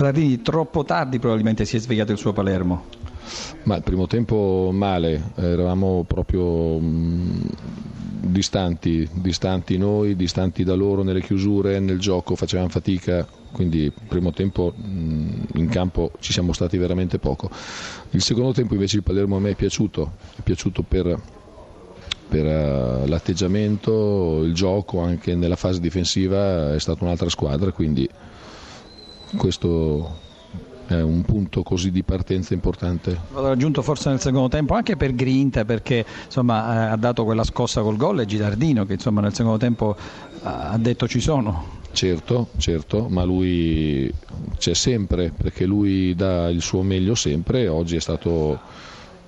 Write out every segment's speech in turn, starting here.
Bernardini, troppo tardi probabilmente si è svegliato il suo Palermo. Ma il primo tempo male, eravamo proprio mh, distanti, distanti noi, distanti da loro nelle chiusure, nel gioco, facevamo fatica, quindi il primo tempo mh, in campo ci siamo stati veramente poco. Il secondo tempo invece il Palermo a me è piaciuto, è piaciuto per, per uh, l'atteggiamento, il gioco, anche nella fase difensiva è stata un'altra squadra, quindi questo è un punto così di partenza importante. L'ho raggiunto forse nel secondo tempo anche per Grinta perché insomma, ha dato quella scossa col gol e Gidardino che insomma, nel secondo tempo ha detto ci sono. Certo, certo, ma lui c'è sempre perché lui dà il suo meglio sempre. Oggi è stato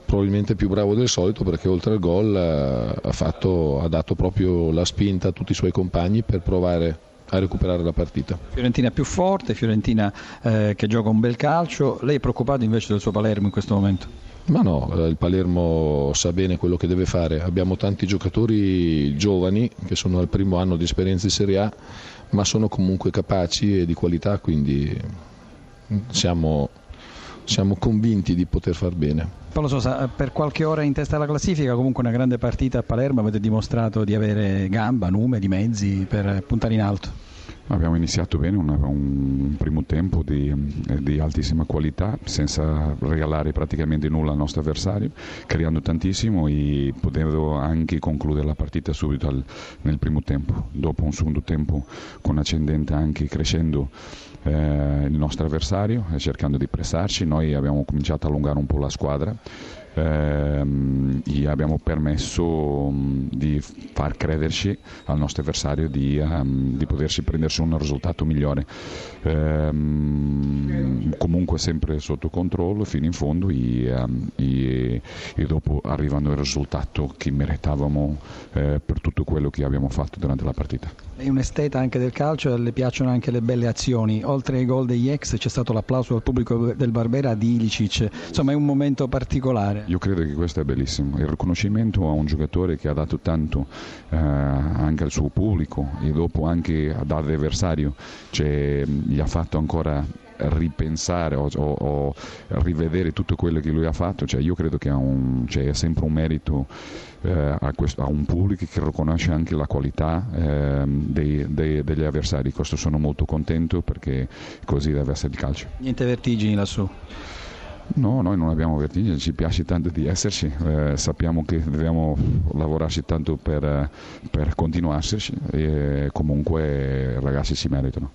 probabilmente più bravo del solito perché oltre al gol eh, ha, fatto, ha dato proprio la spinta a tutti i suoi compagni per provare a recuperare la partita. Fiorentina più forte, Fiorentina eh, che gioca un bel calcio, lei è preoccupato invece del suo Palermo in questo momento? Ma no, eh, il Palermo sa bene quello che deve fare, abbiamo tanti giocatori giovani che sono al primo anno di esperienza in Serie A, ma sono comunque capaci e di qualità, quindi siamo, siamo convinti di poter far bene. Paolo Sosa, per qualche ora in testa alla classifica, comunque una grande partita a Palermo, avete dimostrato di avere gamba, numeri, mezzi per puntare in alto. Abbiamo iniziato bene, un, un primo tempo di, di, altissima qualità, senza regalare praticamente nulla al nostro avversario, creando tantissimo e potendo anche concludere la partita subito al, nel primo tempo. Dopo un secondo tempo con ascendente anche crescendo eh, il nostro avversario, cercando di pressarci, noi abbiamo cominciato a allungare un po' la squadra ehm, e abbiamo permesso um, di far crederci al nostro avversario di, um, di potersi prendersi un risultato migliore. Ehm, comunque sempre sotto controllo fino in fondo e, um, e, e dopo arrivando al risultato che meritavamo eh, per tutto quello che abbiamo fatto durante la partita. È un esteta anche del calcio e le piacciono anche le belle azioni. Oltre ai gol degli ex c'è stato l'applauso al pubblico del Barbera di Ilicic. Insomma è un momento particolare. Io credo che questo è bellissimo. Il riconoscimento a un giocatore che ha dato tanto eh, anche al suo pubblico e dopo anche ad avversario, cioè, gli ha fatto ancora ripensare o, o, o, rivedere tutto quello che lui ha fatto, cioè io credo che ha un, cioè è sempre un merito eh, a, questo, a, un pubblico che riconosce anche la qualità eh, dei, dei, degli avversari, questo sono molto contento perché così deve essere il calcio. Niente vertigini lassù? No, noi non abbiamo vertigini, ci piace tanto di esserci, eh, sappiamo che dobbiamo lavorarci tanto per, per continuarci e comunque i ragazzi si meritano.